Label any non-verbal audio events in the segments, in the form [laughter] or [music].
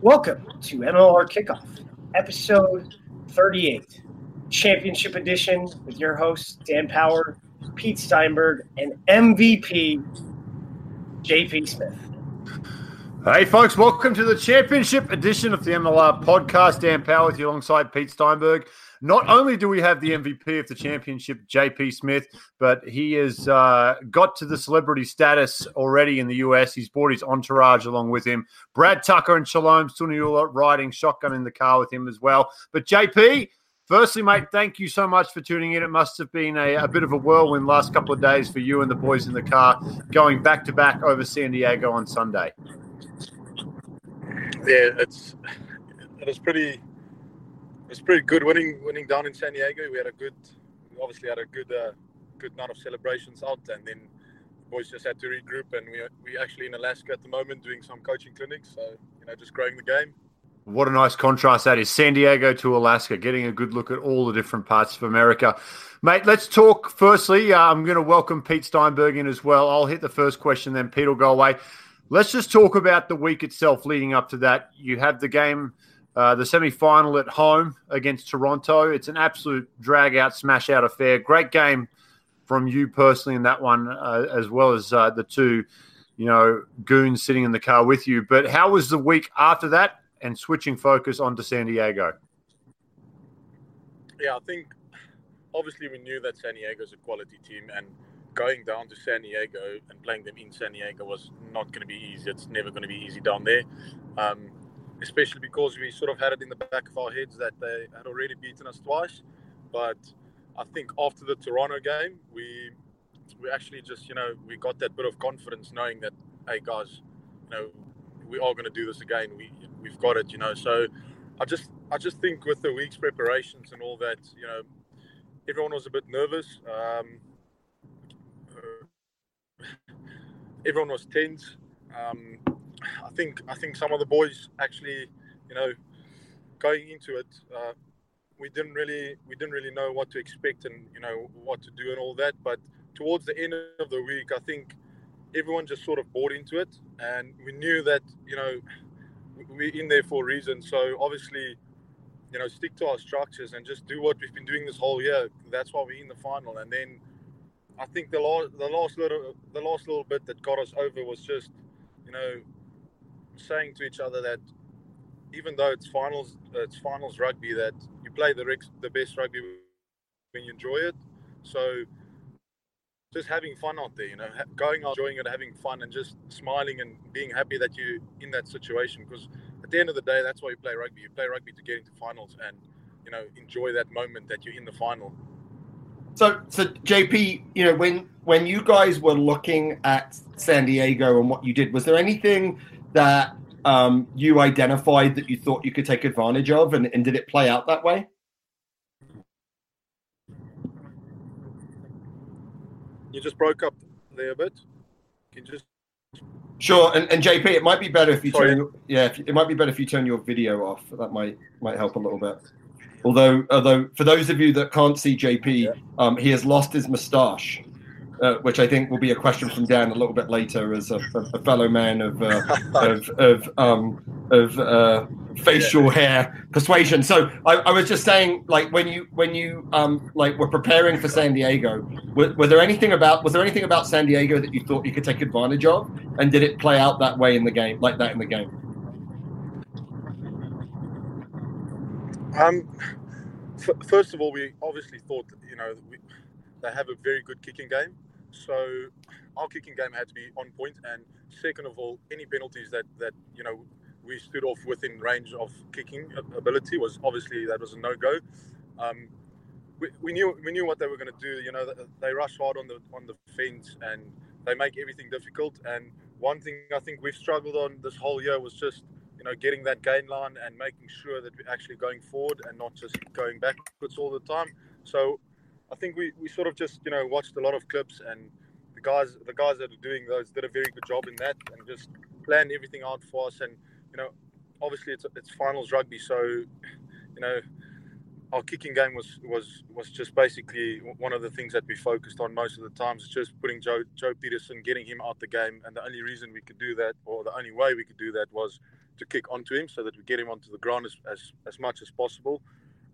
Welcome to MLR Kickoff, episode 38, Championship Edition, with your hosts, Dan Power, Pete Steinberg, and MVP, JP Smith. Hey, folks, welcome to the Championship Edition of the MLR podcast. Dan Power with you alongside Pete Steinberg. Not only do we have the MVP of the championship, JP Smith, but he has uh, got to the celebrity status already in the US. He's brought his entourage along with him. Brad Tucker and Shalom Suniula riding shotgun in the car with him as well. But JP, Firstly, mate, thank you so much for tuning in. It must have been a, a, bit of a whirlwind last couple of days for you and the boys in the car, going back to back over San Diego on Sunday. Yeah, it's it was pretty was pretty good winning winning down in San Diego. We had a good, obviously had a good uh, good night of celebrations out, and then the boys just had to regroup. And we we actually in Alaska at the moment doing some coaching clinics, so you know just growing the game. What a nice contrast that is. San Diego to Alaska, getting a good look at all the different parts of America. Mate, let's talk. Firstly, uh, I'm going to welcome Pete Steinberg in as well. I'll hit the first question, then Pete will go away. Let's just talk about the week itself leading up to that. You have the game uh, the semi final at home against Toronto. It's an absolute drag out, smash out affair. Great game from you personally in that one, uh, as well as uh, the two, you know, goons sitting in the car with you. But how was the week after that and switching focus onto San Diego? Yeah, I think obviously we knew that San Diego is a quality team and going down to San Diego and playing them in San Diego was not going to be easy. It's never going to be easy down there. Um, especially because we sort of had it in the back of our heads that they had already beaten us twice. But I think after the Toronto game, we we actually just you know we got that bit of confidence knowing that hey guys, you know we are going to do this again. We we've got it, you know. So I just I just think with the week's preparations and all that, you know, everyone was a bit nervous. Um, uh, [laughs] everyone was tense. Um, I think I think some of the boys actually, you know, going into it, uh, we didn't really we didn't really know what to expect and you know what to do and all that. But towards the end of the week, I think everyone just sort of bought into it, and we knew that you know we're in there for a reason. So obviously, you know, stick to our structures and just do what we've been doing this whole year. That's why we're in the final, and then. I think the last, the last little, the last little bit that got us over was just, you know, saying to each other that even though it's finals, it's finals rugby, that you play the the best rugby when you enjoy it. So just having fun out there, you know, going out, enjoying it, having fun, and just smiling and being happy that you're in that situation. Because at the end of the day, that's why you play rugby. You play rugby to get into finals and you know enjoy that moment that you're in the final. So, so JP, you know, when when you guys were looking at San Diego and what you did, was there anything that um, you identified that you thought you could take advantage of, and, and did it play out that way? You just broke up there a bit. Can you just Sure, and, and JP, it might be better if you Sorry. turn yeah, it might be better if you turn your video off. That might might help a little bit. Although, although for those of you that can't see JP, yeah. um, he has lost his moustache uh, which I think will be a question from Dan a little bit later, as a, a fellow man of uh, of of, um, of uh, facial hair persuasion. So I, I, was just saying, like when you when you um, like were preparing for San Diego, were, were, there anything about was there anything about San Diego that you thought you could take advantage of, and did it play out that way in the game, like that in the game? Um, first of all, we obviously thought that you know we, they have a very good kicking game. So our kicking game had to be on point, and second of all, any penalties that that you know we stood off within range of kicking ability was obviously that was a no go. Um, we, we knew we knew what they were going to do. You know, they rush hard on the on the fence and they make everything difficult. And one thing I think we've struggled on this whole year was just you know getting that gain line and making sure that we're actually going forward and not just going backwards all the time. So I think we, we sort of just you know watched a lot of clips and the guys the guys that are doing those did a very good job in that and just planned everything out for us and you know obviously it's it's finals rugby so you know our kicking game was was was just basically one of the things that we focused on most of the times. Just putting Joe Joe Pietersen, getting him out the game, and the only reason we could do that, or the only way we could do that, was to kick onto him so that we get him onto the ground as, as, as much as possible.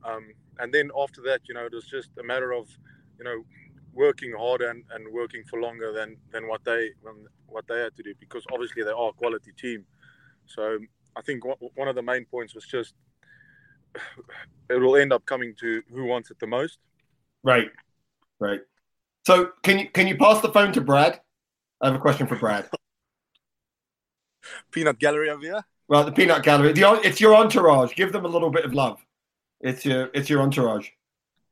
Um, and then after that, you know, it was just a matter of, you know, working harder and, and working for longer than, than what they what they had to do because obviously they are a quality team. So I think one of the main points was just [sighs] it will end up coming to who wants it the most. Right, right. So can you can you pass the phone to Brad? I have a question for Brad. [laughs] Peanut Gallery over here. Well, the Peanut Gallery. The, it's your entourage. Give them a little bit of love. It's your it's your entourage.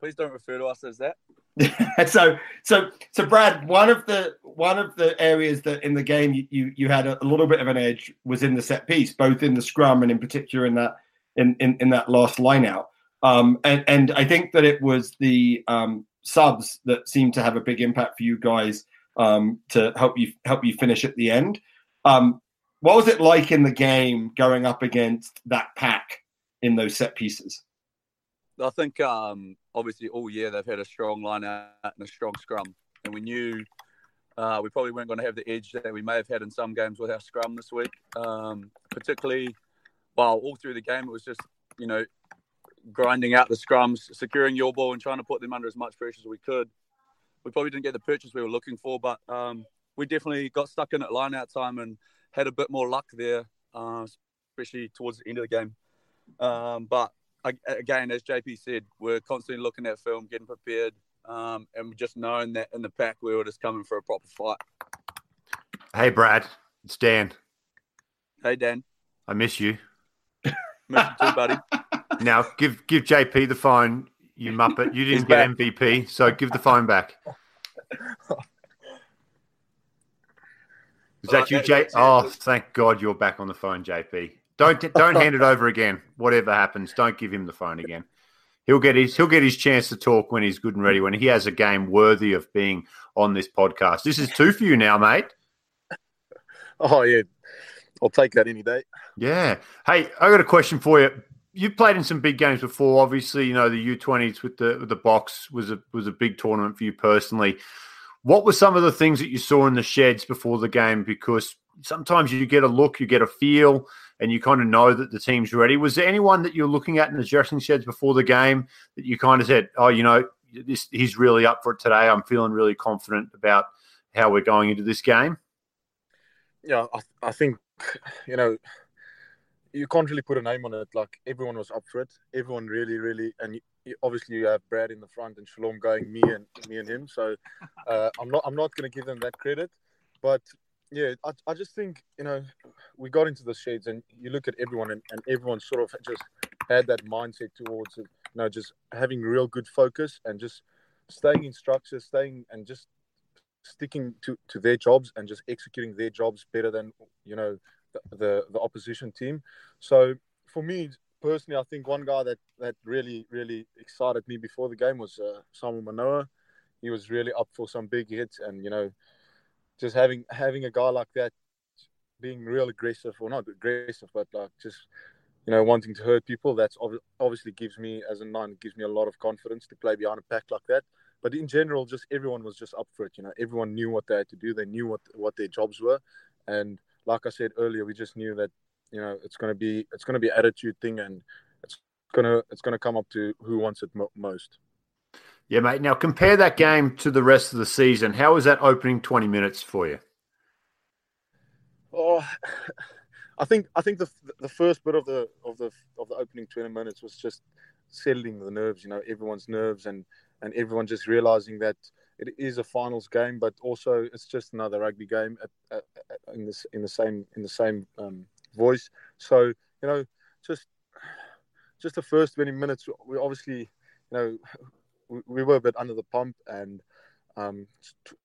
Please don't refer to us as that. [laughs] so so so Brad, one of the one of the areas that in the game you, you, you had a, a, little bit of an edge was in the set piece, both in the scrum and in particular in that in, in, in that last line out. Um, and, and I think that it was the um, subs that seemed to have a big impact for you guys um, to help you help you finish at the end. Um, what was it like in the game going up against that pack in those set pieces? I think um, obviously all year they've had a strong line out and a strong scrum, and we knew uh, we probably weren't going to have the edge that we may have had in some games with our scrum this week. Um, particularly, well, all through the game it was just you know grinding out the scrums, securing your ball, and trying to put them under as much pressure as we could. We probably didn't get the purchase we were looking for, but um, we definitely got stuck in at line out time and had a bit more luck there, uh, especially towards the end of the game. Um, but again, as JP said, we're constantly looking at film, getting prepared, um, and just knowing that in the pack we were just coming for a proper fight. Hey, Brad, it's Dan. Hey, Dan. I miss you. [laughs] miss you too, buddy. Now, give give JP the phone, you muppet. You didn't get MVP, so give the phone back. Is that you, J? Oh, thank God you're back on the phone, JP. Don't don't hand it [laughs] over again. Whatever happens, don't give him the phone again. He'll get his he'll get his chance to talk when he's good and ready. When he has a game worthy of being on this podcast. This is two for you now, mate. Oh yeah, I'll take that any day. Yeah. Hey, I got a question for you. You've played in some big games before. Obviously, you know the U twenties with the with the Boks was a was a big tournament for you personally. What were some of the things that you saw in the sheds before the game? Because sometimes you get a look, you get a feel, and you kind of know that the team's ready. Was there anyone that you're looking at in the dressing sheds before the game that you kind of said, "Oh, you know, this he's really up for it today. I'm feeling really confident about how we're going into this game." Yeah, I, I think you know you can't really put a name on it. Like everyone was up for it. Everyone really, really, and you, you, obviously you have Brad in the front and Shalom going me and me and him. So uh, I'm not I'm not going to give them that credit, but yeah, I, I just think you know we got into the shades and you look at everyone and, and everyone sort of just had that mindset towards it, you know just having real good focus and just staying in structure, staying and just sticking to, to their jobs and just executing their jobs better than you know the, the, the opposition team. So for me personally, I think one guy that that really really excited me before the game was uh, Manoa. He was really up for some big hits and you know just having having a guy like that being real aggressive or not aggressive but like just you know wanting to hurt people that's ob- obviously gives me as a nine gives me a lot of confidence to play behind a pack like that. But in general just everyone was just up for it you know. Everyone knew what they had to do. They knew what what their jobs were. And like i said earlier we just knew that you know it's going to be it's going to be attitude thing and it's going to it's going to come up to who wants it mo- most yeah, mate. Now compare that game to the rest of the season. How was that opening twenty minutes for you? Oh, I think I think the the first bit of the of the of the opening twenty minutes was just settling the nerves. You know, everyone's nerves and and everyone just realizing that it is a finals game, but also it's just another rugby game at, at, at, in this in the same in the same um, voice. So you know, just just the first twenty minutes, we obviously you know we, were a bit under the pump, and um, t-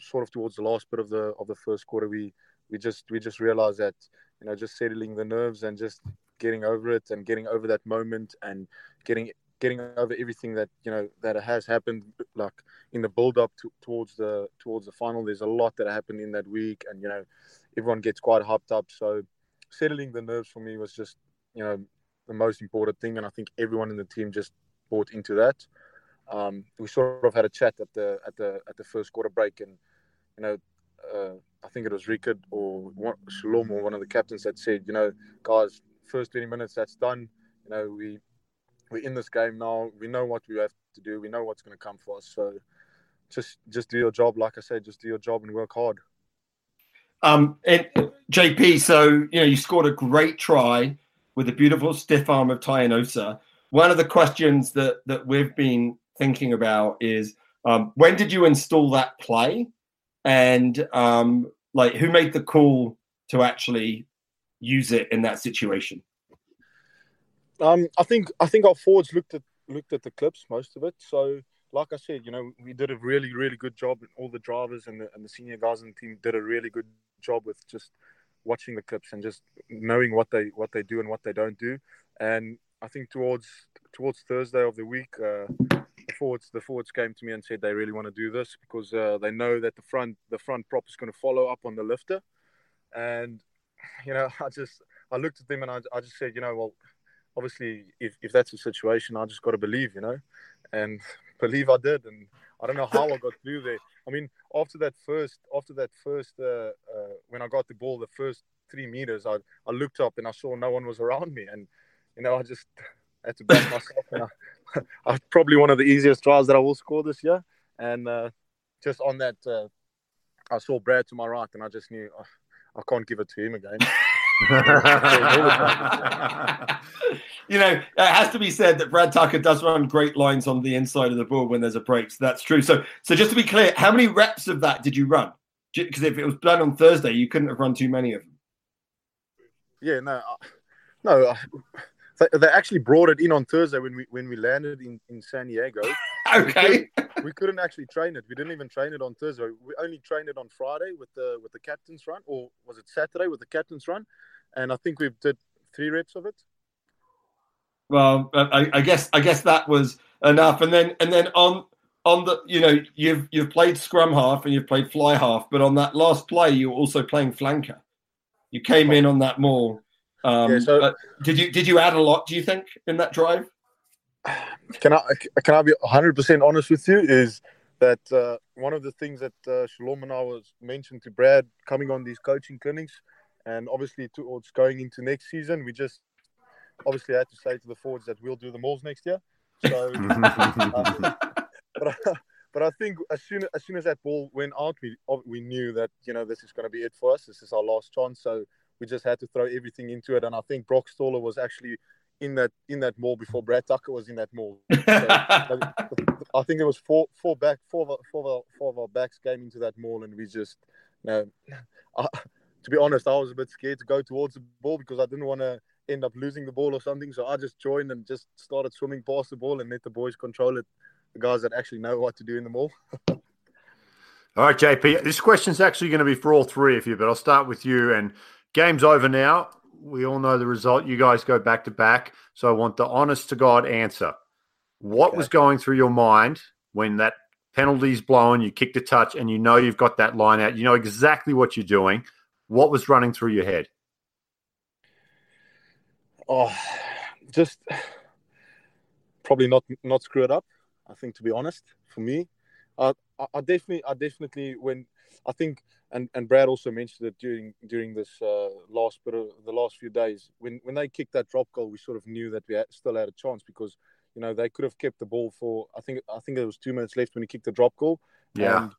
sort of towards the last bit of the of the first quarter, we we just we just realized that you know just settling the nerves and just getting over it and getting over that moment and getting getting over everything that you know that has happened like in the build up to, towards the towards the final. There's a lot that happened in that week and you know everyone gets quite hopped up. So settling the nerves for me was just you know the most important thing and i think everyone in the team just bought into that um, we sort of had a chat at the at the at the first quarter break, and you know, uh, I think it was Rickard or Shalom or one of the captains that said, you know, guys, first 20 minutes, that's done. You know, we we're in this game now. We know what we have to do. We know what's going to come for us. So just just do your job. Like I said, just do your job and work hard. Um, and JP, so you know you scored a great try with a beautiful stiff arm of Tyanosa. One of the questions that that we've been thinking about is um, when did you install that play, and um, like who made the call to actually use it in that situation? Um, I think I think our forwards looked at looked at the clips most of it. So like I said, you know, we did a really really good job. All the drivers and the and the senior guys in the team did a really good job with just watching the clips and just knowing what they what they do and what they don't do. And I think towards towards Thursday of the week, uh, the forwards came to me and said they really want to do this because uh, they know that the front the front prop is going to follow up on the lifter. And you know, [laughs] I just I looked at them and I, I just said, you know, well, obviously if, if that's the situation, I just got to believe, you know, and [laughs] believe I did. And I don't know how I got through there. I mean, after that first, after that first, uh, uh, when I got the ball, the first three meters, I, I looked up and I saw no one was around me, and you know, I just [laughs] had to back myself. and I, I [laughs] probably one of the easiest tries that I will score this year, and uh, just on that, uh, I saw Brad to my right, and I just knew oh, I can't give it to him again. [laughs] you know, it has to be said that Brad Tucker does run great lines on the inside of the ball when there's a break. So that's true. So, so just to be clear, how many reps of that did you run? Because if it was done on Thursday, you couldn't have run too many of them. Yeah, no, no. They actually brought it in on Thursday when we when we landed in, in San Diego. okay. [laughs] We couldn't, we couldn't, actually train it. We didn't even train it on Thursday. We only trained it on Friday with the with the captain's run, or was it Saturday with the captain's run? And I think we did three reps of it. Well, I, I guess I guess that was enough. And then and then on on the you know you've you've played scrum half and you've played fly half, but on that last play you were also playing flanker. You came in on that more. Um, yeah, so, did you did you add a lot? Do you think in that drive? Can I can I be 100 percent honest with you? Is that uh, one of the things that uh, Shalom and I was mentioned to Brad coming on these coaching clinics, and obviously towards going into next season, we just obviously had to say to the forwards that we'll do the mauls next year. So, [laughs] uh, [laughs] but, I, but I think as soon as soon as that ball went out, we we knew that you know this is going to be it for us. This is our last chance. So we just had to throw everything into it. And I think Brock Staller was actually in that in that maul before Brad Tucker was in that maul. [laughs] So, I think it was four four back four four four of our backs came into that maul, and we just you know, [laughs] I, to be honest, I was a bit scared to go towards the ball because I didn't want to end up losing the ball or something. So I just joined and just started swimming past the ball and let the boys control it. The guys that actually know what to do in the maul. [laughs] all right, JP. This question's actually going to be for all three of you, but I'll start with you and Game's over now. We all know the result. You guys go back to back. So I want the honest to God answer. What okay. was going through your mind when that penalty's blown, you kicked a touch, and you know you've got that line out? You know exactly what you're doing. What was running through your head? Oh, just probably not not screw it up. I think to be honest, for me, I, I definitely I definitely when I think and and Brad also mentioned it during during this uh, last bit of the last few days when when they kicked that drop goal, we sort of knew that we had, still had a chance because you know they could have kept the ball for I think I think there was two minutes left when he kicked the drop goal. Yeah. And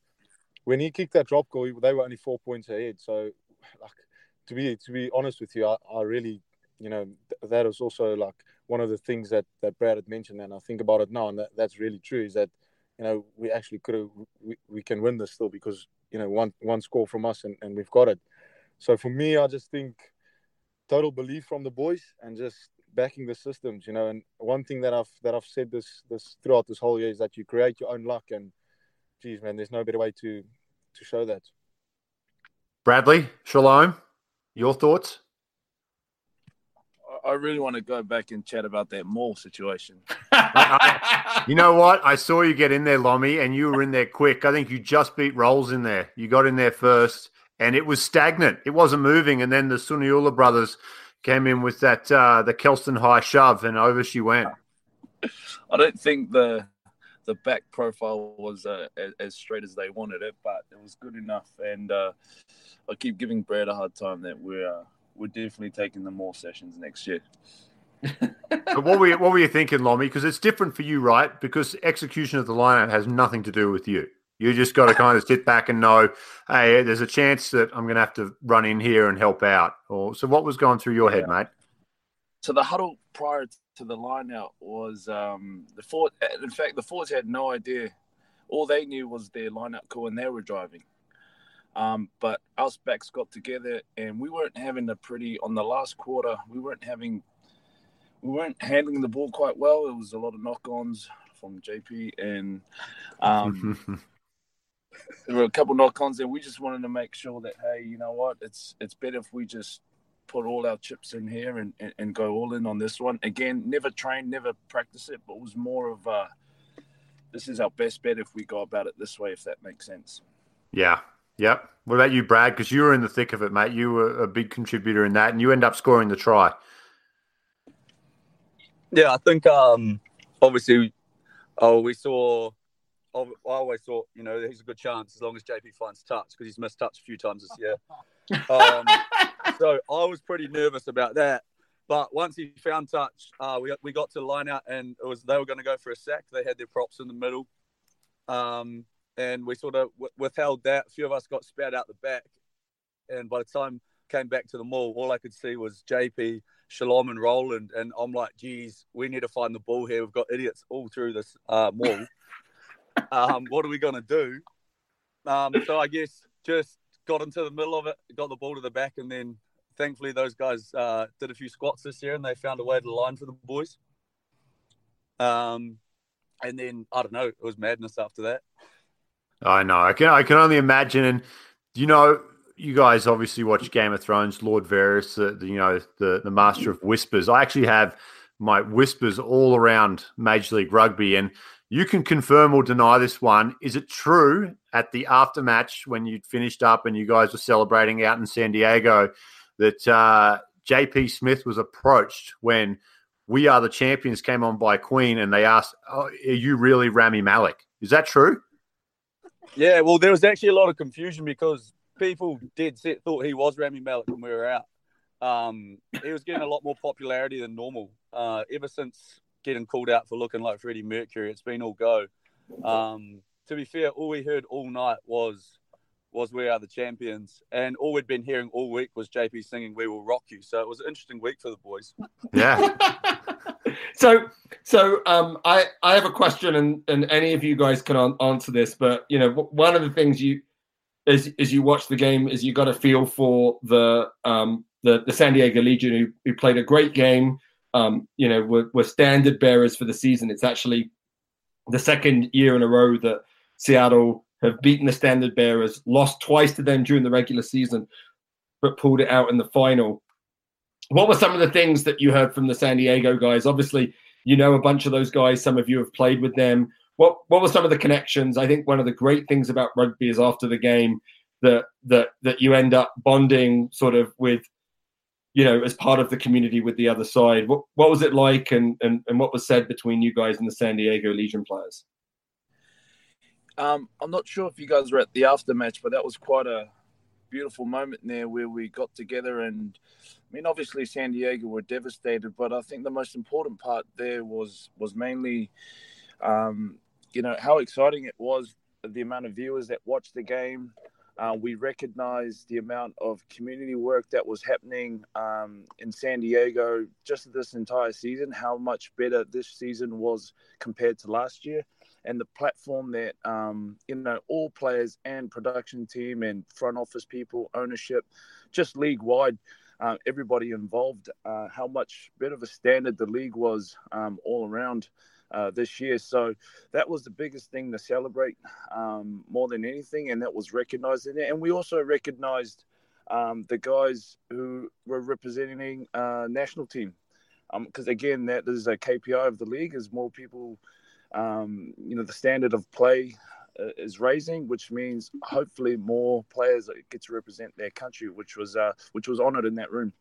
when he kicked that drop goal, they were only four points ahead. So, like to be to be honest with you, I, I really you know th- that was also like one of the things that that Brad had mentioned, and I think about it now, and that, that's really true. Is that you know we actually could have we, we can win this still because you know one one score from us and, and we've got it. So for me, I just think total belief from the boys and just backing the systems, you know. And one thing that I've that I've said this this throughout this whole year is that you create your own luck. And geez, man, there's no better way to to show that. Bradley, Shalom, your thoughts? I really want to go back and chat about that maul situation. [laughs] you know what? I saw you get in there, Lomi, and you were in there quick. I think you just beat Rolls in there. You got in there first, and it was stagnant. It wasn't moving. And then the Suniula brothers came in with that uh, the Kelston high shove, and over she went. [laughs] I don't think the the back profile was uh, as, as, straight as they wanted it, but it was good enough. And uh, I keep giving Brad a hard time that we're uh, we're definitely taking the more sessions next year. but what were you, what were you thinking, Lomi? Because it's different for you, right? Because execution of the lineup has nothing to do with you. You just got to kind of sit back and know, hey, there's a chance that I'm going to have to run in here and help out. Or so, what was going through your yeah. head, mate? So the huddle prior to the lineout was um, the fort. In fact, the forwards had no idea. All they knew was their lineup call, and they were driving. Um, but us backs got together, and we weren't having a pretty on the last quarter. We weren't having, we weren't handling the ball quite well. It was a lot of knock-ons from JP, and um, [laughs] there were a couple knock-ons, and we just wanted to make sure that hey, you know what, it's it's better if we just put all our chips in here and, and, and go all in on this one. Again, never train, never practice it, but it was more of a, this is our best bet if we go about it this way, if that makes sense. Yeah. Yep. What about you, Brad? Because you were in the thick of it, mate. You were a big contributor in that, and you end up scoring the try. Yeah, I think um, obviously, oh, we saw. I always thought, you know, he's a good chance as long as JP finds touch because he's missed touch a few times this year. Um, [laughs] so I was pretty nervous about that. But once he found touch, uh, we, we got to line out and it was they were going to go for a sack. They had their props in the middle. Um, and we sort of w- withheld that. A few of us got spat out the back. And by the time came back to the maul, all I could see was JP, Shalom, and Roland. And I'm like, geez, we need to find the ball here. We've got idiots all through this uh, maul. [laughs] um, what are we going to do? Um, so I guess just got into the middle of it, got the ball to the back, and then thankfully those guys uh, did a few squats this year and they found a way to line for the boys. Um, and then I don't know, it was madness after that. I know. I can I can only imagine. And you know, you guys obviously watch Game of Thrones. Lord Varys, the, the you know the the master of whispers. I actually have my whispers all around Major League Rugby, and you can confirm or deny this one. Is it true at the aftermatch when you'd finished up and you guys were celebrating out in San Diego that uh, JP Smith was approached when We Are the Champions came on by Queen and they asked, oh, Are you really Rami Malek? Is that true? Yeah, well, there was actually a lot of confusion because people did say, thought he was Rami Malek when we were out. Um, he was getting a lot more popularity than normal. Uh, ever since getting called out for looking like Freddie Mercury, it's been all go. Um, to be fair, all we heard all night was was we are the champions, and all we'd been hearing all week was JP singing "We Will Rock You." So it was an interesting week for the boys. Yeah. [laughs] so, so um, I I have a question, and and any of you guys can answer this, but you know, one of the things you as as you watch the game is you got a feel for the um the the San Diego Legion who, who played a great game. Um, you know, were, were standard bearers for the season. It's actually the second year in a row that Seattle have beaten the standard bearers, lost twice to them during the regular season, but pulled it out in the final. What were some of the things that you heard from the San Diego guys? Obviously, you know a bunch of those guys. Some of you have played with them. What what were some of the connections? I think one of the great things about rugby is after the game that that that you end up bonding sort of with you know as part of the community with the other side what what was it like and and, and what was said between you guys and the san diego legion players um, I'm not sure if you guys were at the after match, but that was quite a beautiful moment there where we got together and I mean obviously San Diego were devastated, but I think the most important part there was was mainly um, you know how exciting it was the amount of viewers that watched the game. Uh, we recognized the amount of community work that was happening um, in San Diego just this entire season, how much better this season was compared to last year and the platform that um, you know all players and production team and front office people, ownership, just league wide, uh, everybody involved, uh, how much better of a standard the league was um, all around. Uh, this year. So that was the biggest thing to celebrate um, more than anything, and that was recognized in it. And we also recognized um, the guys who were representing uh, national team, because um, again, that is a KPI of the league: is more people um, you know, the standard of play uh, is raising, which means hopefully more players get to represent their country, which was uh, which was honoured in that room.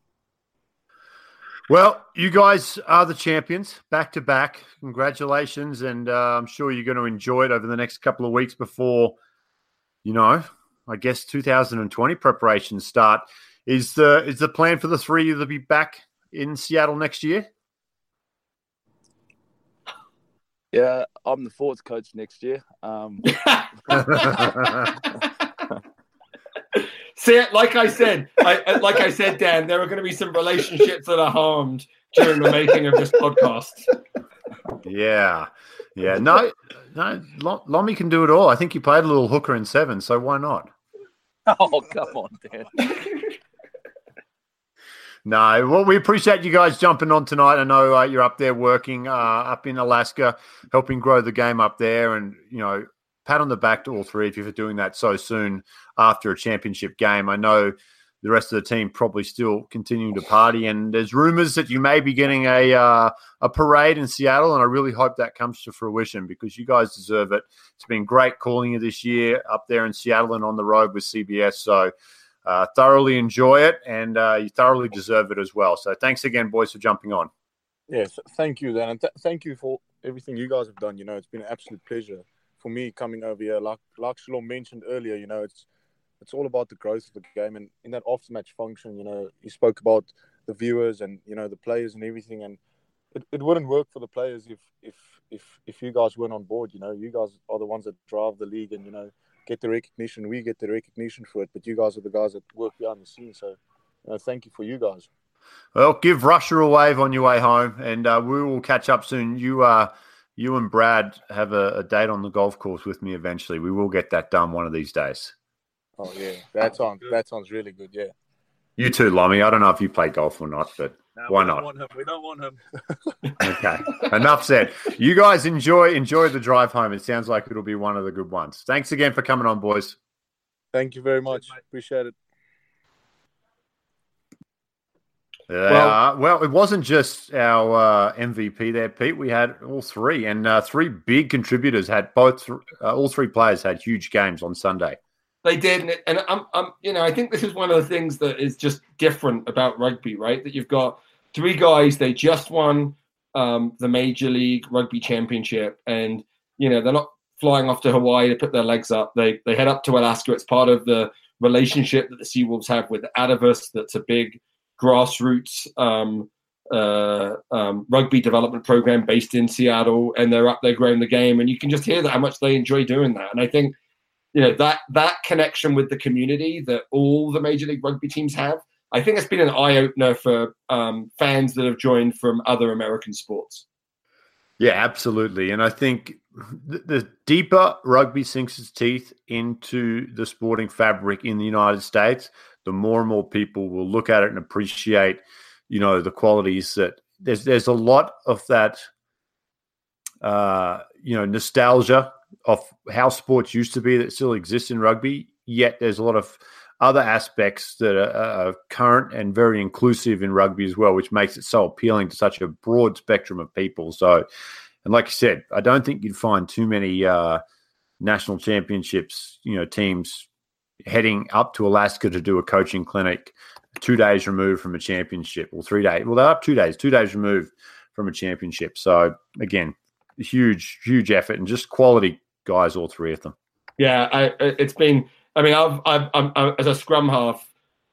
Well, you guys are the champions back to back. Congratulations. And uh, I'm sure you're going to enjoy it over the next couple of weeks before, you know, I guess 2020 preparations start. Is the is the plan for the three to be back in Seattle next year? Yeah, I'm the forwards coach next year. Um, [laughs] See, like I said, I, like I said, Dan, there are going to be some relationships that are harmed during the making of this podcast. Yeah, yeah. No, no. Lomi can do it all. I think he played a little hooker in seven, so why not? [laughs] Oh, come on, Dan. No, well, we appreciate you guys jumping on tonight. I know uh, you're up there working uh, up in Alaska, helping grow the game up there, and you know, pat on the back to all three of you for doing that so soon after a championship game. I know the rest of the team probably still continuing to party, and there's rumors that you may be getting a uh, a parade in Seattle, and I really hope that comes to fruition because you guys deserve it. It's been great calling you this year up there in Seattle and on the road with CBS. So uh, thoroughly enjoy it, and uh, you thoroughly deserve it as well. So thanks again, boys, for jumping on. Yes, thank you, Dan, and th- thank you for everything you guys have done. You know, it's been an absolute pleasure for me coming over here. Like like Shalom mentioned earlier, you know, it's it's all about the growth of the game, and in that off match function, you know, you spoke about the viewers and you know the players and everything, and it, it wouldn't work for the players if if if if you guys weren't on board. You know, you guys are the ones that drive the league, and you know get the recognition. We get the recognition for it, but you guys are the guys that work behind the scenes. So, know, thank you for you guys. Well, give Russia a wave on your way home, and uh, we will catch up soon. You, uh, you and Brad have a, a, date on the golf course with me eventually. We will get that done one of these days. Oh yeah, that sounds that sounds really good. Yeah. You too, Lomi. I don't know if you play golf or not, but no, why we not? We don't want him. [laughs] okay, enough said. You guys enjoy enjoy the drive home. It sounds like it'll be one of the good ones. Thanks again for coming on, boys. Thank you very much. Appreciate it. well, uh, well, it wasn't just our uh, MVP there, Pete. We had all three, and uh, three big contributors had both. Uh, all three players had huge games on Sunday. They did, and and I'm, I'm, you know, I think this is one of the things that is just different about rugby, right? That you've got three guys. They just won um, the Major League Rugby Championship, and you know they're not flying off to Hawaii to put their legs up. They they head up to Alaska. It's part of the relationship that the Seawolves have with Atavus. That's a big grassroots um, uh, um, rugby development program based in Seattle, and they're up there growing the game. And you can just hear that how much they enjoy doing that. And I think you know that that connection with the community that all the major league rugby teams have i think it's been an eye-opener for um, fans that have joined from other american sports. Yeah absolutely. And i think the, the deeper rugby sinks its teeth into the sporting fabric in the united states the more and more people will look at it and appreciate you know the qualities that there's there's a lot of that uh, you know nostalgia of how sports used to be that still exists in rugby. Yet there's a lot of other aspects that are, are, current and very inclusive in rugby as well, which makes it so appealing to such a broad spectrum of people. So, and like you said, I don't think you'd find too many uh, national championships, you know, teams heading up to Alaska to do a coaching clinic two days removed from a championship or three days. Well, they're up two days, two days removed from a championship. So again, huge, huge effort and just quality guys, all three of them. Yeah, I, it's been. I mean, I've, I've, I'm, as a scrum half,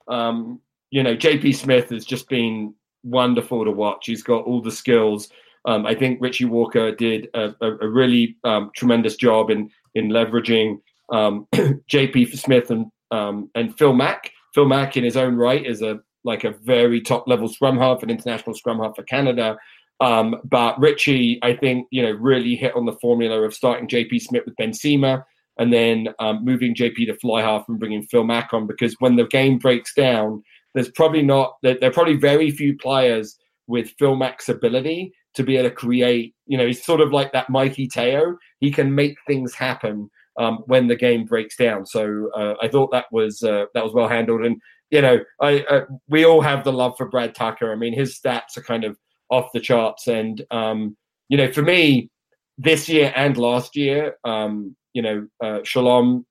um, you know, JP Smith has just been wonderful to watch. He's got all the skills. Um, I think Richie Walker did a, a, a really um, tremendous job in in leveraging um, [clears throat] JP Smith and um, and Phil Mack. Phil Mack, in his own right, is a like a very top level scrum half, an international scrum half for Canada. Um, but Richie, I think, you know, really hit on the formula of starting JP Smith with Ben Sema and then um, moving JP to fly half and bringing Phil Mack on because when the game breaks down, there's probably not, there, there are probably very few players with Phil Mack's ability to be able to create, you know, he's sort of like that Mikey Teo. He can make things happen um, when the game breaks down. So uh, I thought that was uh, that was well handled. And you know, I uh, we all have the love for Brad Tucker. I mean, his stats are kind of off the charts. And um, you know, for me, this year and last year, um, you know, uh, Shalom.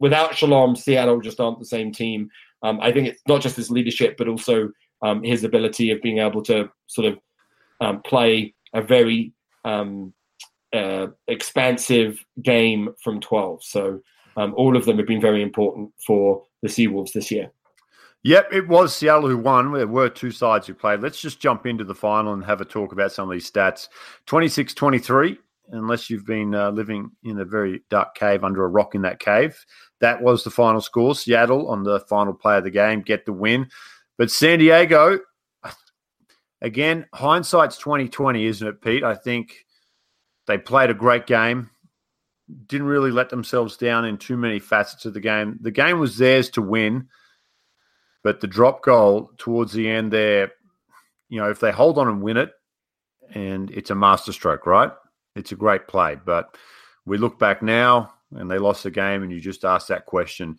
Without Shalom, Seattle just aren't the same team. Um, I think it's not just his leadership, but also um, his ability of being able to sort of um, play a very um, uh, expansive game from 12. So um, all of them have been very important for the Seawolves this year. Yep, it was Seattle who won. There were two sides who played. Let's just jump into the final and have a talk about some of these stats. 26 23, unless you've been uh, living in a very dark cave under a rock in that cave. That was the final score. Seattle on the final play of the game get the win. But San Diego, again, hindsight's 2020, isn't it, Pete? I think they played a great game. Didn't really let themselves down in too many facets of the game. The game was theirs to win but the drop goal towards the end there, you know, if they hold on and win it, and it's a masterstroke, right? It's a great play. But we look back now and they lost the game, and you just ask that question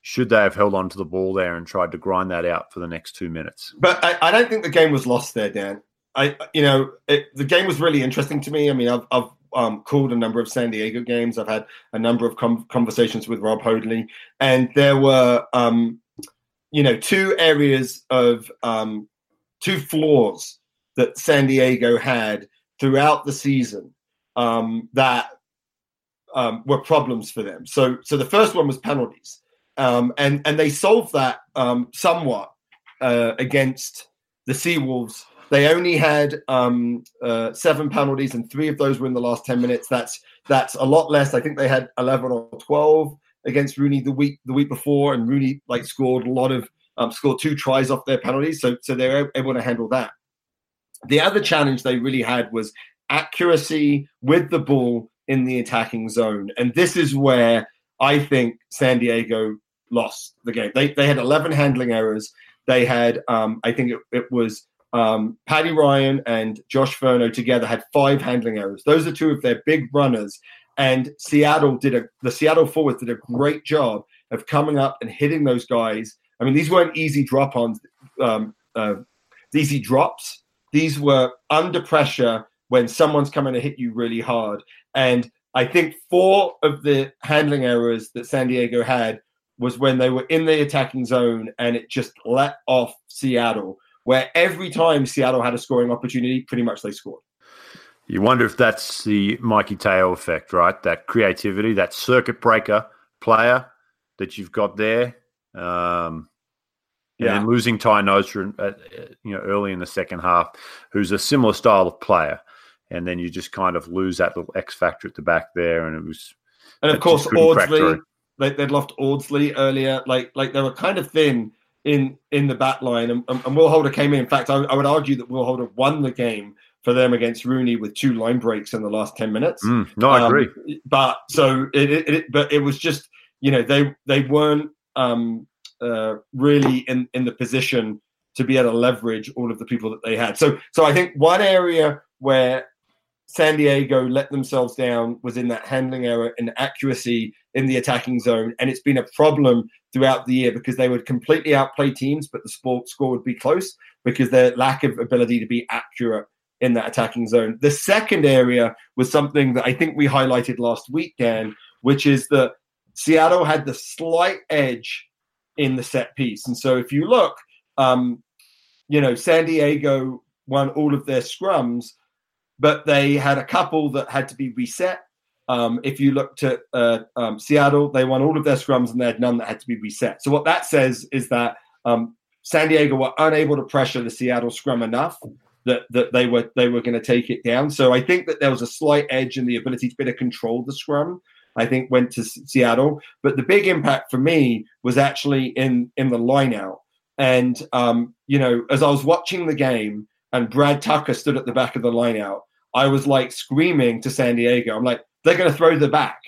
should they have held on to the ball there and tried to grind that out for the next two minutes? But I, I don't think the game was lost there, Dan. I, you know, it, the game was really interesting to me. I mean, I've, I've um, called a number of San Diego games. I've had a number of com- conversations with Rob Hoadley, and there were um, you know, two areas of um, two flaws that San Diego had throughout the season um, that um, were problems for them. So, so the first one was penalties, um, and and they solved that um, somewhat uh, against the Seawolves. They only had um, uh, seven penalties, and three of those were in the last ten minutes. That's that's a lot less. I think they had eleven or twelve against RUNY the week the week before, and RUNY like scored a lot of um, scored two tries off their penalties, so so they're able to handle that. The other challenge they really had was accuracy with the ball in the attacking zone, and this is where I think San Diego lost the game. They they had 11 handling errors. They had um, I think it, it was um, Paddy Ryan and Josh Furno together had five handling errors. Those are two of their big runners. And Seattle did a the Seattle forwards did a great job of coming up and hitting those guys. I mean, these weren't easy drop ons, um, uh, easy drops. These were under pressure when someone's coming to hit you really hard. And I think four of the handling errors that San Diego had was when they were in the attacking zone and it just let off Seattle, where every time Seattle had a scoring opportunity, pretty much they scored. You wonder if that's the Mikey Teo effect, right? That creativity, that circuit breaker player that you've got there. Um, yeah. And losing Ty Noser, uh, you know, early in the second half, who's a similar style of player, and then you just kind of lose that little X factor at the back there, and it was. And of course, Audsley, they, would lost Audsley earlier. Like, like they were kind of thin in in the back line, and, and Will Holder came in. In fact, I, I would argue that Will Holder won the game for them against RUNY with two line breaks in the last ten minutes. Mm, no, I um, agree. But so it, it, it, but it was just you know they they weren't um, uh, really in in the position to be able to leverage all of the people that they had. So so I think one area where San Diego let themselves down was in that handling error and accuracy in the attacking zone. And it's been a problem throughout the year because they would completely outplay teams, but the sport score would be close because their lack of ability to be accurate in that attacking zone. The second area was something that I think we highlighted last week, Dan, which is that Seattle had the slight edge in the set piece. And so if you look, um, you know, San Diego won all of their scrums, but they had a couple that had to be reset. Um, if you looked at uh, um, Seattle, they won all of their scrums and they had none that had to be reset. So what that says is that um, San Diego were unable to pressure the Seattle scrum enough that that they were they were going to take it down. So I think that there was a slight edge in the ability to better control the scrum. I think went to Seattle, but the big impact for me was actually in in the lineout. And um, you know, as I was watching the game and Brad Tucker stood at the back of the lineout, I was like screaming to San Diego. I'm like, they're going to throw the back,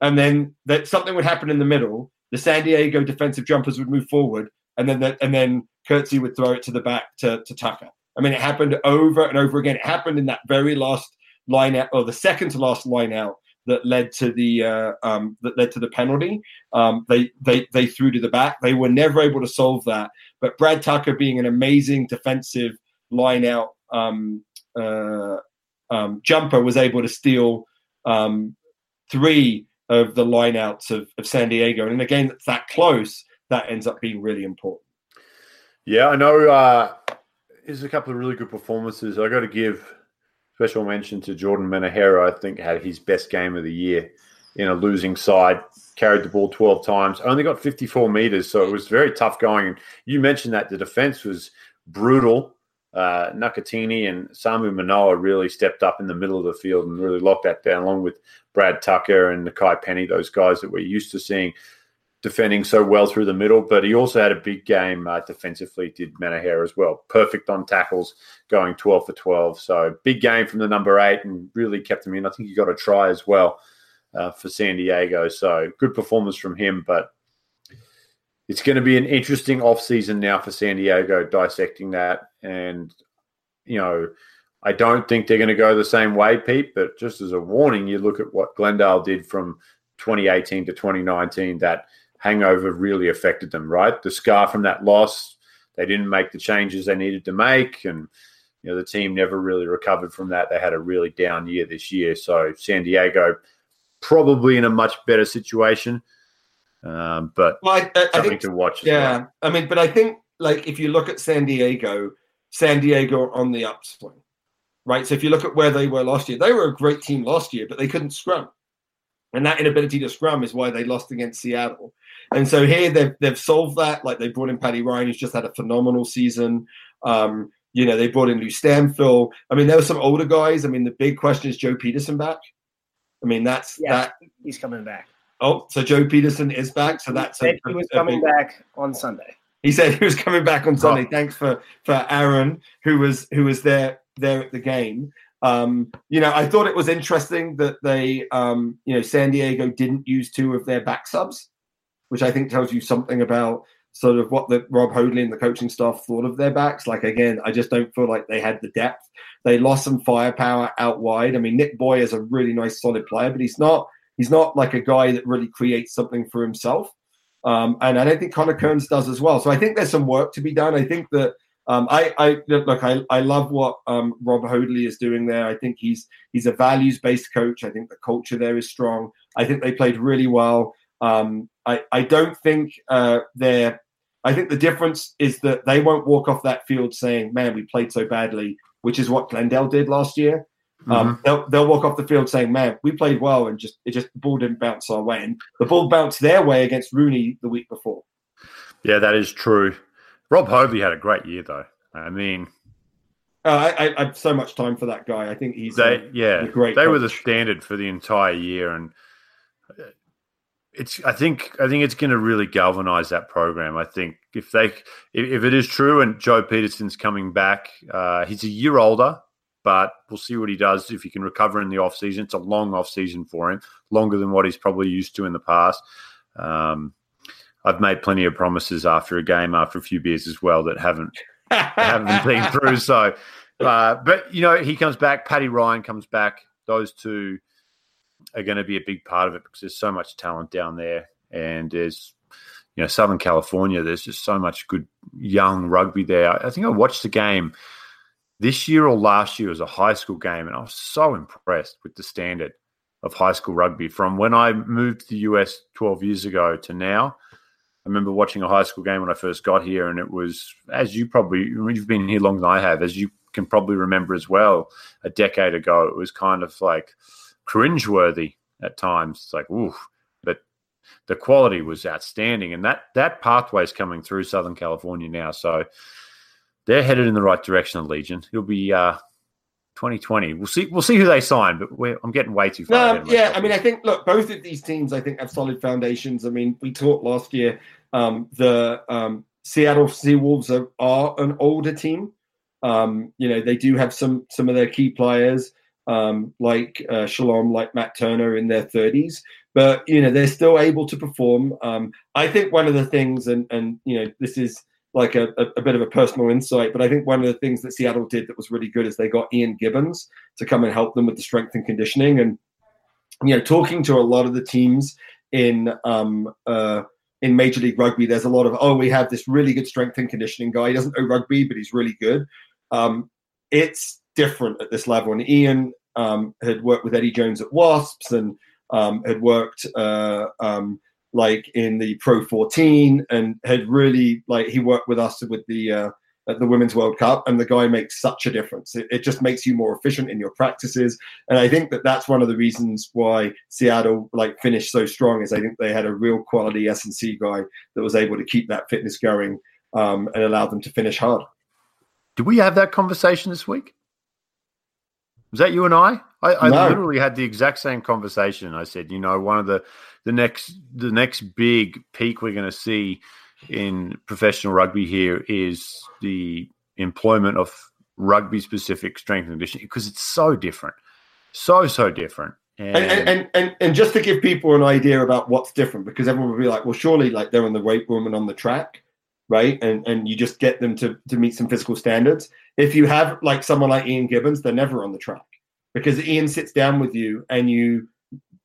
and then that something would happen in the middle. The San Diego defensive jumpers would move forward, and then the, and then Coetzee would throw it to the back to, to Tucker. I mean, it happened over and over again. It happened in that very last line out, or the second to last line out that led to the uh, um, that led to the penalty. Um, they they they threw to the back. They were never able to solve that. But Brad Tucker, being an amazing defensive line out um, uh, um, jumper, was able to steal um, three of the lineouts of, of San Diego. And again, that's that close. That ends up being really important. Yeah, I know. Uh, there's a couple of really good performances. I got to give special mention to Jordan Menahera. I think had his best game of the year in a losing side. Carried the ball 12 times, only got 54 meters, so it was very tough going. You mentioned that the defense was brutal. Uh, Nakatini and Samu Manoa really stepped up in the middle of the field and really locked that down, along with Brad Tucker and Nakai Penny, those guys that we're used to seeing defending so well through the middle, but he also had a big game uh, defensively, did Manaher as well. Perfect on tackles, going 12 for 12. So big game from the number eight and really kept him in. I think he got a try as well uh, for San Diego. So good performance from him, but it's going to be an interesting off-season now for San Diego dissecting that. And, you know, I don't think they're going to go the same way, Pete, but just as a warning, you look at what Glendale did from 2018 to 2019, that – hangover really affected them, right? The scar from that loss, they didn't make the changes they needed to make. And, you know, the team never really recovered from that. They had a really down year this year. So San Diego probably in a much better situation. Um, but well, I, I, something I think, to watch. yeah. Well. I mean, but I think, like, if you look at San Diego, San Diego on the upswing, right? So if you look at where they were last year, they were a great team last year, but they couldn't scrum. And that inability to scrum is why they lost against Seattle. And so here they've, they've solved that. Like they brought in Paddy Ryan, who's just had a phenomenal season. Um, you know, they brought in Lou Stanfill. I mean, there were some older guys. I mean, the big question is Joe Pietersen back. I mean, that's yeah, that. He's coming back. Oh, so Joe Pietersen is back. So that's he, a, he was coming big, back on Sunday. He said he was coming back on Sunday. Oh. Thanks for for Aaron, who was who was there there at the game. Um, you know, I thought it was interesting that they, um, you know, San Diego didn't use two of their back subs, which I think tells you something about sort of what the Rob Hoadley and the coaching staff thought of their backs. Like again, I just don't feel like they had the depth. They lost some firepower out wide. I mean, Nick Boy is a really nice, solid player, but he's not he's not like a guy that really creates something for himself. Um, and I don't think Connor Kearns does as well. So I think there's some work to be done. I think that um, I, I look, I, I love what um, Rob Hoadley is doing there. I think he's he's a values based coach. I think the culture there is strong. I think they played really well. Um, I, I don't think uh, they're. I think the difference is that they won't walk off that field saying, "Man, we played so badly," which is what Glendale did last year. Um, mm-hmm. they'll, they'll walk off the field saying, "Man, we played well," and just it just the ball didn't bounce our way. And the ball bounced their way against RUNY the week before. Yeah, that is true. Rob Hoadley had a great year, though. I mean, uh, I, I, have so much time for that guy. I think he's they, a, yeah, a great. They coach. were the standard for the entire year, and it's. I think. I think it's going to really galvanize that program. I think if they, if, if it is true, and Joe Pietersen's coming back, uh, he's a year older, but we'll see what he does if he can recover in the off season. It's a long off season for him, longer than what he's probably used to in the past. Um, I've made plenty of promises after a game, after a few beers as well, that haven't haven't been [laughs] through. So, uh, but you know, he comes back. Paddy Ryan comes back. Those two are going to be a big part of it because there's so much talent down there, and there's you know Southern California. There's just so much good young rugby there. I think I watched the game this year or last year as a high school game, and I was so impressed with the standard of high school rugby from when I moved to the US 12 years ago to now. I remember watching a high school game when I first got here, and it was, as you probably, you've been here longer than I have, as you can probably remember as well, a decade ago, it was kind of like cringeworthy at times. It's like, ooh, but the quality was outstanding. And that, that pathway is coming through Southern California now. So they're headed in the right direction, Legion. It'll be, uh, 2020. We'll see. We'll see who they sign, but I'm getting way too far. No, yeah, I mean, I think look, both of these teams, I think, have solid foundations. I mean, we talked last year. Um, the um, Seattle Seawolves are, are, an older team. Um, you know, they do have some some of their key players um, like uh, Shalom, like Matt Turner, in their 30s, but you know they're still able to perform. Um, I think one of the things, and and you know, this is like a, a, bit of a personal insight, but I think one of the things that Seattle did that was really good is they got Ian Gibbons to come and help them with the strength and conditioning. And you know, talking to a lot of the teams in um, uh, in Major League Rugby, there's a lot of oh, we have this really good strength and conditioning guy. He doesn't know rugby, but he's really good. Um, it's different at this level. And Ian um, had worked with Eddie Jones at Wasps and um, had worked. Uh, um, like in the Pro 14 and had really like he worked with us with the uh, at the Women's World Cup, and the guy makes such a difference. It, it just makes you more efficient in your practices, and I think that that's one of the reasons why Seattle like finished so strong. Is I think they had a real quality S and C guy that was able to keep that fitness going um, and allow them to finish hard. Did we have that conversation this week? Was that you and I? I, I No. literally had the exact same conversation. I said, you know, one of the the next the next big peak we're going to see in professional rugby here is the employment of rugby specific strength and conditioning because it's so different, so so different. And, And, and, and, and, just to give people an idea about what's different, because everyone will be like, well, surely like they're in the weight room and on the track, right? And and you just get them to, to meet some physical standards. If you have like someone like Ian Gibbons, they're never on the track. Because Ian sits down with you and you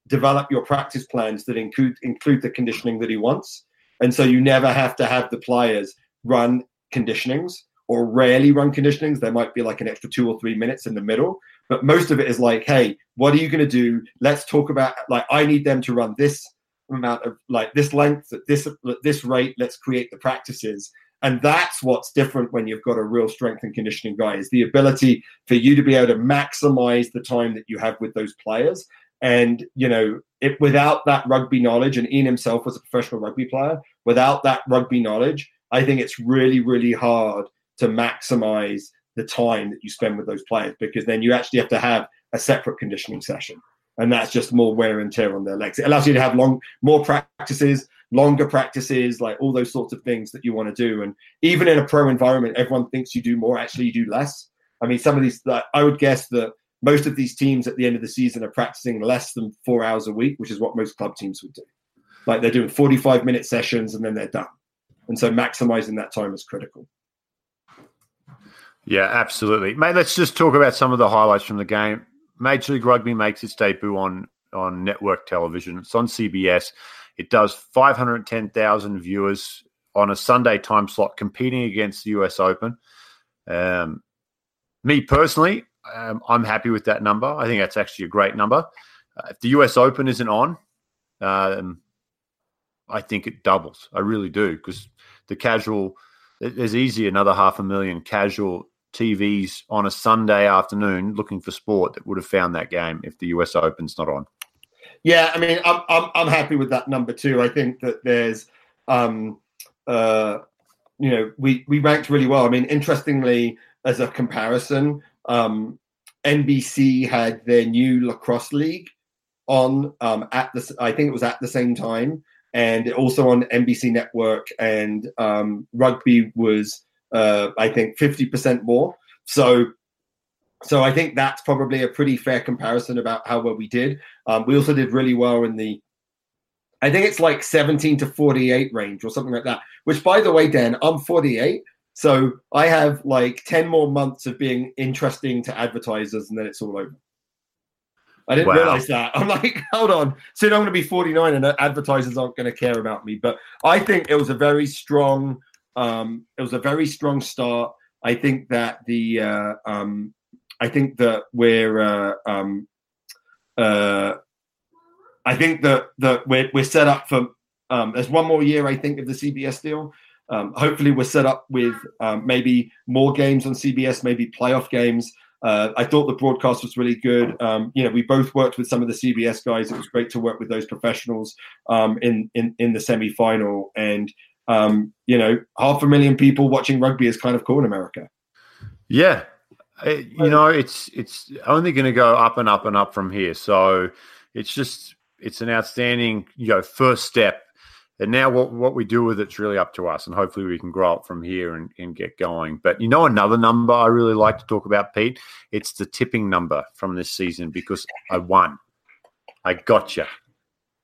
develop your practice plans that include include the conditioning that he wants. And so you never have to have the players run conditionings or rarely run conditionings. There might be like an extra two or three minutes in the middle. But most of it is like hey what are you going to do? Let's talk about like i need them to run this amount of like this length at this at this rate. Let's create the practices and that's what's different when you've got a real strength and conditioning guy is the ability for you to be able to maximize the time that you have with those players. And you know it without that rugby knowledge and ian himself was a professional rugby player without that rugby knowledge i think it's really really hard to maximize the time that you spend with those players because then you actually have to have a separate conditioning session. And that's just more wear and tear on their legs. It allows you to have long more practices longer practices like all those sorts of things that you want to do. And even in a pro environment everyone thinks you do more actually you do less. I mean some of these like, i would guess that most of these teams at the end of the season are practicing less than four hours a week which is what most club teams would do. Like they're doing 45 minute sessions and then they're done. And so maximizing that time is critical. Yeah, absolutely, mate. Let's just talk about some of the highlights from the game. Major League Rugby makes its debut on on network television. It's on CBS. It does 510,000 viewers on a Sunday time slot, competing against the US Open. Um, me personally, um, I'm happy with that number. I think that's actually a great number. Uh, if the US Open isn't on, um, I think it doubles. I really do because the casual there's easy another half a million casual TVs on a Sunday afternoon looking for sport that would have found that game if the US Open's not on. Yeah, I mean, I'm I'm I'm happy with that number too. I think that there's, um, uh, you know, we we ranked really well. I mean, interestingly, as a comparison, um, NBC had their new lacrosse league on um, at the I think it was at the same time, and also on NBC Network, and um, rugby was uh, I think fifty percent more. So so I think that's probably a pretty fair comparison about how well we did. Um, we also did really well in the, I think it's like 17 to 48 range or something like that. Which, by the way, Dan, I'm 48, so I have like 10 more months of being interesting to advertisers, and then it's all over. I didn't Wow. realize that. [laughs] I'm like, hold on. Soon I'm going to be 49, and advertisers aren't going to care about me. But I think it was a very strong. Um, it was a very strong start. I think that the uh, um, I think that we're uh, um, uh, I think that that we're we're set up for um, there's one more year I think of the CBS deal. Um, hopefully we're set up with um, maybe more games on CBS, maybe playoff games. Uh, I thought the broadcast was really good. Um, you know, we both worked with some of the CBS guys. It was great to work with those professionals um, in, in in the semi final. And um, you know, half a million people watching rugby is kind of cool in America. Yeah, Uh, you know, it's it's only going to go up and up and up from here. So it's just it's an outstanding you know first step. And now what what we do with it's really up to us, and hopefully we can grow up from here and, and get going. But you know, another number I really like to talk about, Pete. It's the tipping number from this season because I won. I gotcha.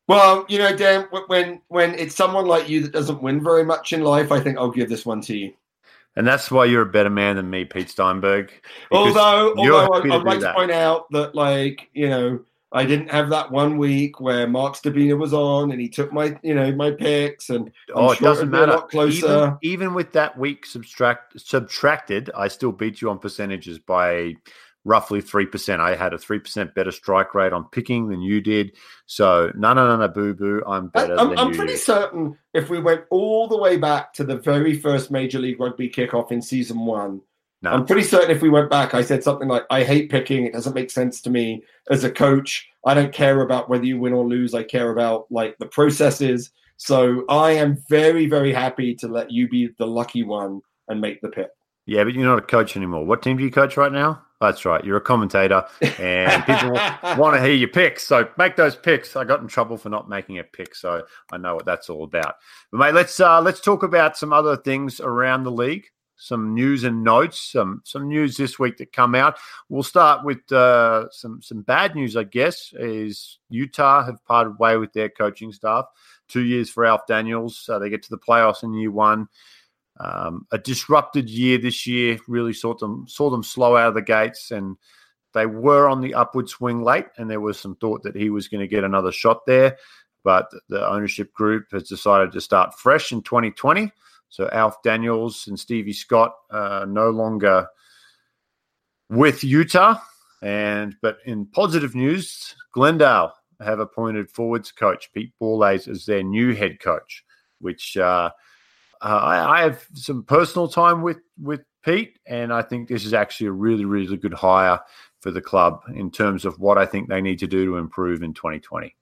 Well, you know, Dan, when when it's someone like you that doesn't win very much in life, I think I'll give this one to you. And that's why you're a better man than me, Pete Steinberg. Although, although I, I'd like that. to point out that, like, you know, I didn't have that one week where Mark Stabina was on and he took my, you know, my picks, and I'm oh, it sure doesn't matter. lot closer. Even, even with that week subtract subtracted, I still beat you on percentages by roughly 3%. I had a 3% better strike rate on picking than you did. So, no, no, no, no, boo boo. I'm better I'm, than I'm pretty certain if we went all the way back to the very first Major League Rugby kickoff in season one, No. I'm pretty certain if we went back, I said something like, I hate picking. It doesn't make sense to me as a coach. I don't care about whether you win or lose. I care about like the processes. So I am very, very happy to let you be the lucky one and make the pick. Yeah, but you're not a coach anymore. What team do you coach right now? That's right. You're a commentator, and people [laughs] want to hear your picks. So make those picks. I got in trouble for not making a pick, so I know what that's all about. But mate, let's uh, let's talk about some other things around the league. Some news and notes. Some some news this week that come out. We'll start with uh, some some bad news, I guess. Is Utah have parted way with their coaching staff. Two years for Alf Daniels. So they get to the playoffs in year one. Um, a disrupted year this year really saw them saw them slow out of the gates, and they were on the upward swing late. And there was some thought that he was going to get another shot there, but the ownership group has decided to start fresh in 2020. So Alf Daniels and Stevie Scott are no longer with Utah, and but in positive news, Glendale have appointed forwards coach Pete Borlays as their new head coach, which. Uh, uh, I, I have some personal time with with Pete, and I think this is actually a really, really good hire for the club in terms of what I think they need to do to improve in 2020.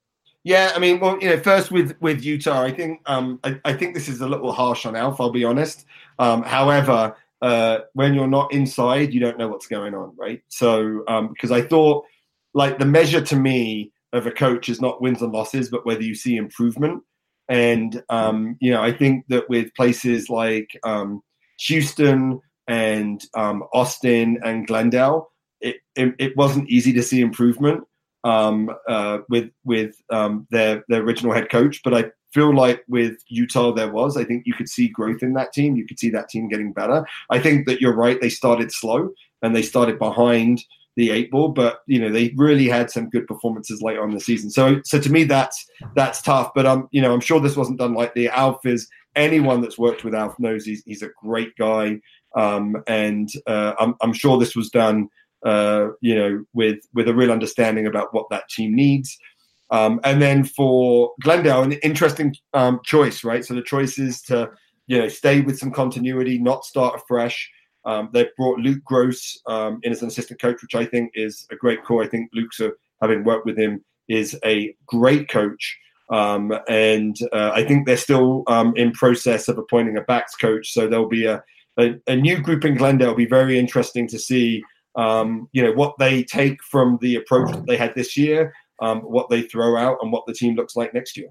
Yeah, I mean, well, you know, first with with Utah, I think um, I, I think this is a little harsh on Alf. I'll be honest. Um, however, uh, when you're not inside, you don't know what's going on, right? So, um, because I thought, like, the measure to me of a coach is not wins and losses, but whether you see improvement. And um, you know, I think that with places like um, Houston and um, Austin and Glendale, it, it, it wasn't easy to see improvement um, uh, with with um, their their original head coach. But I feel like with Utah there was. I think you could see growth in that team. You could see that team getting better. I think that you're right. They started slow and they started behind the eight ball, but you know they really had some good performances later on the season. So, so to me, that's that's tough. But um, you know, I'm sure this wasn't done lightly. Alf is anyone that's worked with Alf knows he's he's a great guy, um, and uh, I'm I'm sure this was done, uh, you know, with with a real understanding about what that team needs. Um, and then for Glendale, an interesting um, choice, right? So the choice is to you know stay with some continuity, not start afresh. Um, they've brought Luke Gross um, in as an assistant coach, which I think is a great call. I think Luke's, a, having worked with him, is a great coach. Um, and uh, I think they're still um, in process of appointing a backs coach. So there'll be a, a, a new group in Glendale. It'll be very interesting to see, um, you know, what they take from the approach that they had this year, um, what they throw out, and what the team looks like next year.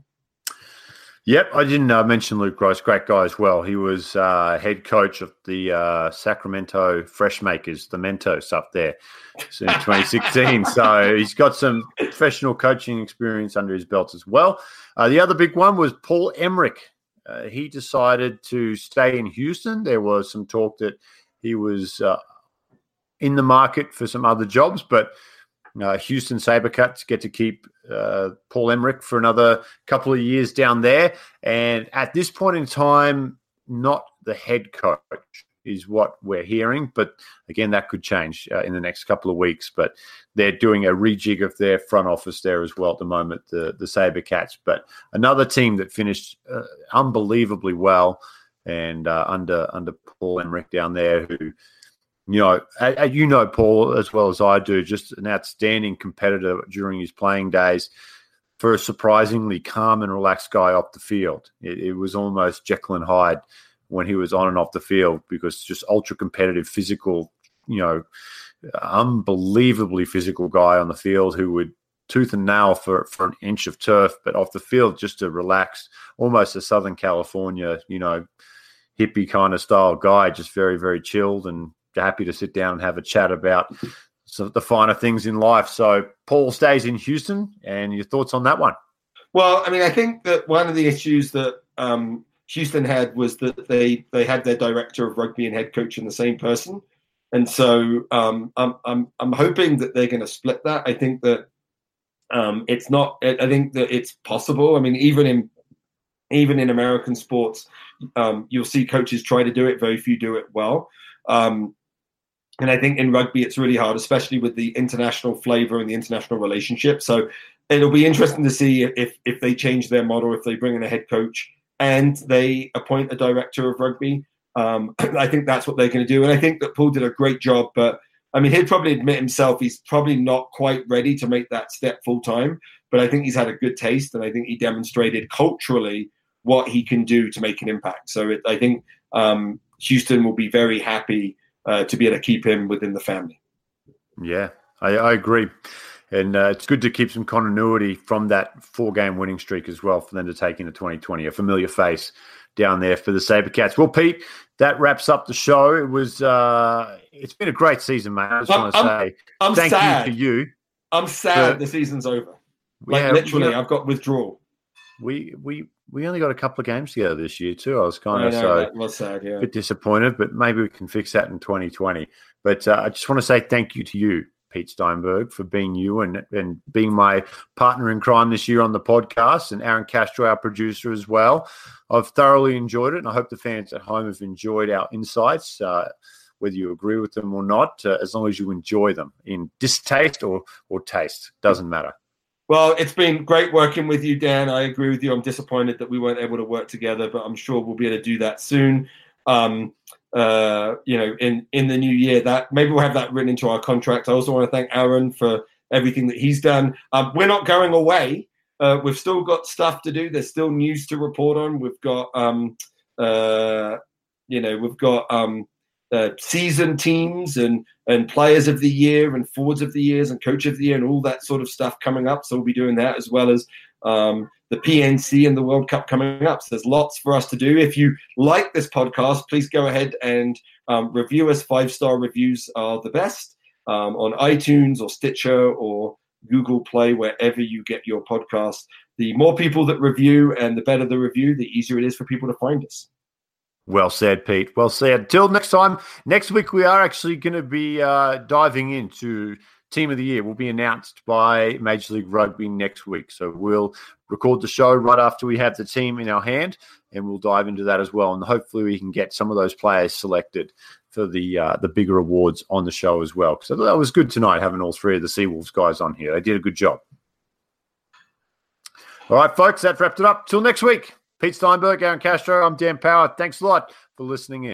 Yep, I didn't uh, mention Luke Gross, great guy as well. He was uh, head coach of the uh, Sacramento Freshmakers, the Mentos up there [laughs] in 2016. so he's got some professional coaching experience under his belt as well. Uh, the other big one was Paul Emerick. Uh, he decided to stay in Houston. There was some talk that he was uh, in the market for some other jobs, but uh, Houston Sabercats get to keep uh, Paul Emerick for another couple of years down there. And at this point in time, not the head coach is what we're hearing. But again, that could change uh, in the next couple of weeks. But they're doing a rejig of their front office there as well at the moment, the, the Sabercats. But another team that finished uh, unbelievably well and uh, under under Paul Emerick down there who you know, you know Paul as well as I do, just an outstanding competitor during his playing days. For a surprisingly calm and relaxed guy off the field, it, it, was almost Jekyll and Hyde when he was on and off the field because just ultra competitive, physical, you know, unbelievably physical guy on the field who would tooth and nail for, for an inch of turf, but off the field just a relaxed, almost a Southern California, you know, hippie kind of style guy, just very, very chilled and happy to sit down and have a chat about some the finer things in life. So Paul stays in Houston, and your thoughts on that one? Well, I mean, I think that one of the issues that um, Houston had was that they they had their director of rugby and head coach in the same person, and so um, I'm I'm I'm hoping that they're going to split that. I think that um, it's not. I think that it's possible. I mean, even in even in American sports, um, you'll see coaches try to do it. Very few do it well. Um, And I think in rugby, it's really hard, especially with the international flavor and the international relationship. So it'll be interesting to see if if they change their model, if they bring in a head coach and they appoint a director of rugby. Um, [clears throat] I think that's what they're going to do. And I think that Paul did a great job. But I mean, he'd probably admit himself he's probably not quite ready to make that step full time. But I think he's had a good taste, and I think he demonstrated culturally what he can do to make an impact. So it, I think um, Houston will be very happy uh, to be able to keep him within the family. Yeah, I, I agree. And uh, it's good to keep some continuity from that four game winning streak as well for them to take into 2020. A familiar face down there for the Sabercats. Well, Pete, that wraps up the show. It was, uh, it's been a great season, mate. I just want to say I'm thank sad. you to you. I'm sad the season's over. Like Yeah, literally, you know, I've got withdrawal. we, we, we only got a couple of games together this year, too. I was kind I of know, so. sad. Yeah. a bit disappointed, but maybe we can fix that in 2020. But uh, I just want to say thank you to you, Pete Steinberg, for being you and, and being my partner in crime this year on the podcast, and Aaron Castro, our producer, as well. I've thoroughly enjoyed it, and I hope the fans at home have enjoyed our insights. Uh, whether you agree with them or not, uh, as long as you enjoy them in distaste or or taste, doesn't matter. Well, it's been great working with you, Dan. I agree with you. I'm disappointed that we weren't able to work together, but I'm sure we'll be able to do that soon. Um, uh, you know, in in the new year, that maybe we'll have that written into our contract. I also want to thank Aaron for everything that he's done. Um, we're not going away. Uh, we've still got stuff to do. There's still news to report on. We've got, um, uh, you know, we've got um, uh, season teams and and players of the year and forwards of the years and coach of the year and all that sort of stuff coming up. So we'll be doing that as well as um, the PNC and the World Cup coming up. So there's lots for us to do. If you like this podcast, please go ahead and um, review us. Five star reviews are the best um, on iTunes or Stitcher or Google Play, wherever you get your podcast. The more people that review and the better the review, the easier it is for people to find us. Well said, Pete. Well said. Till next time. Next week, we are actually going to be uh, diving into Team of the Year. Will be announced by Major League Rugby next week. So we'll record the show right after we have the team in our hand, and we'll dive into that as well. And hopefully, we can get some of those players selected for the uh, the bigger awards on the show as well. Because that was good tonight having all three of the Seawolves guys on here. They did a good job. All right, folks, that wrapped it up. Till next week. Pete Steinberg, Aaron Castro, I'm Dan Power. Thanks a lot for listening in.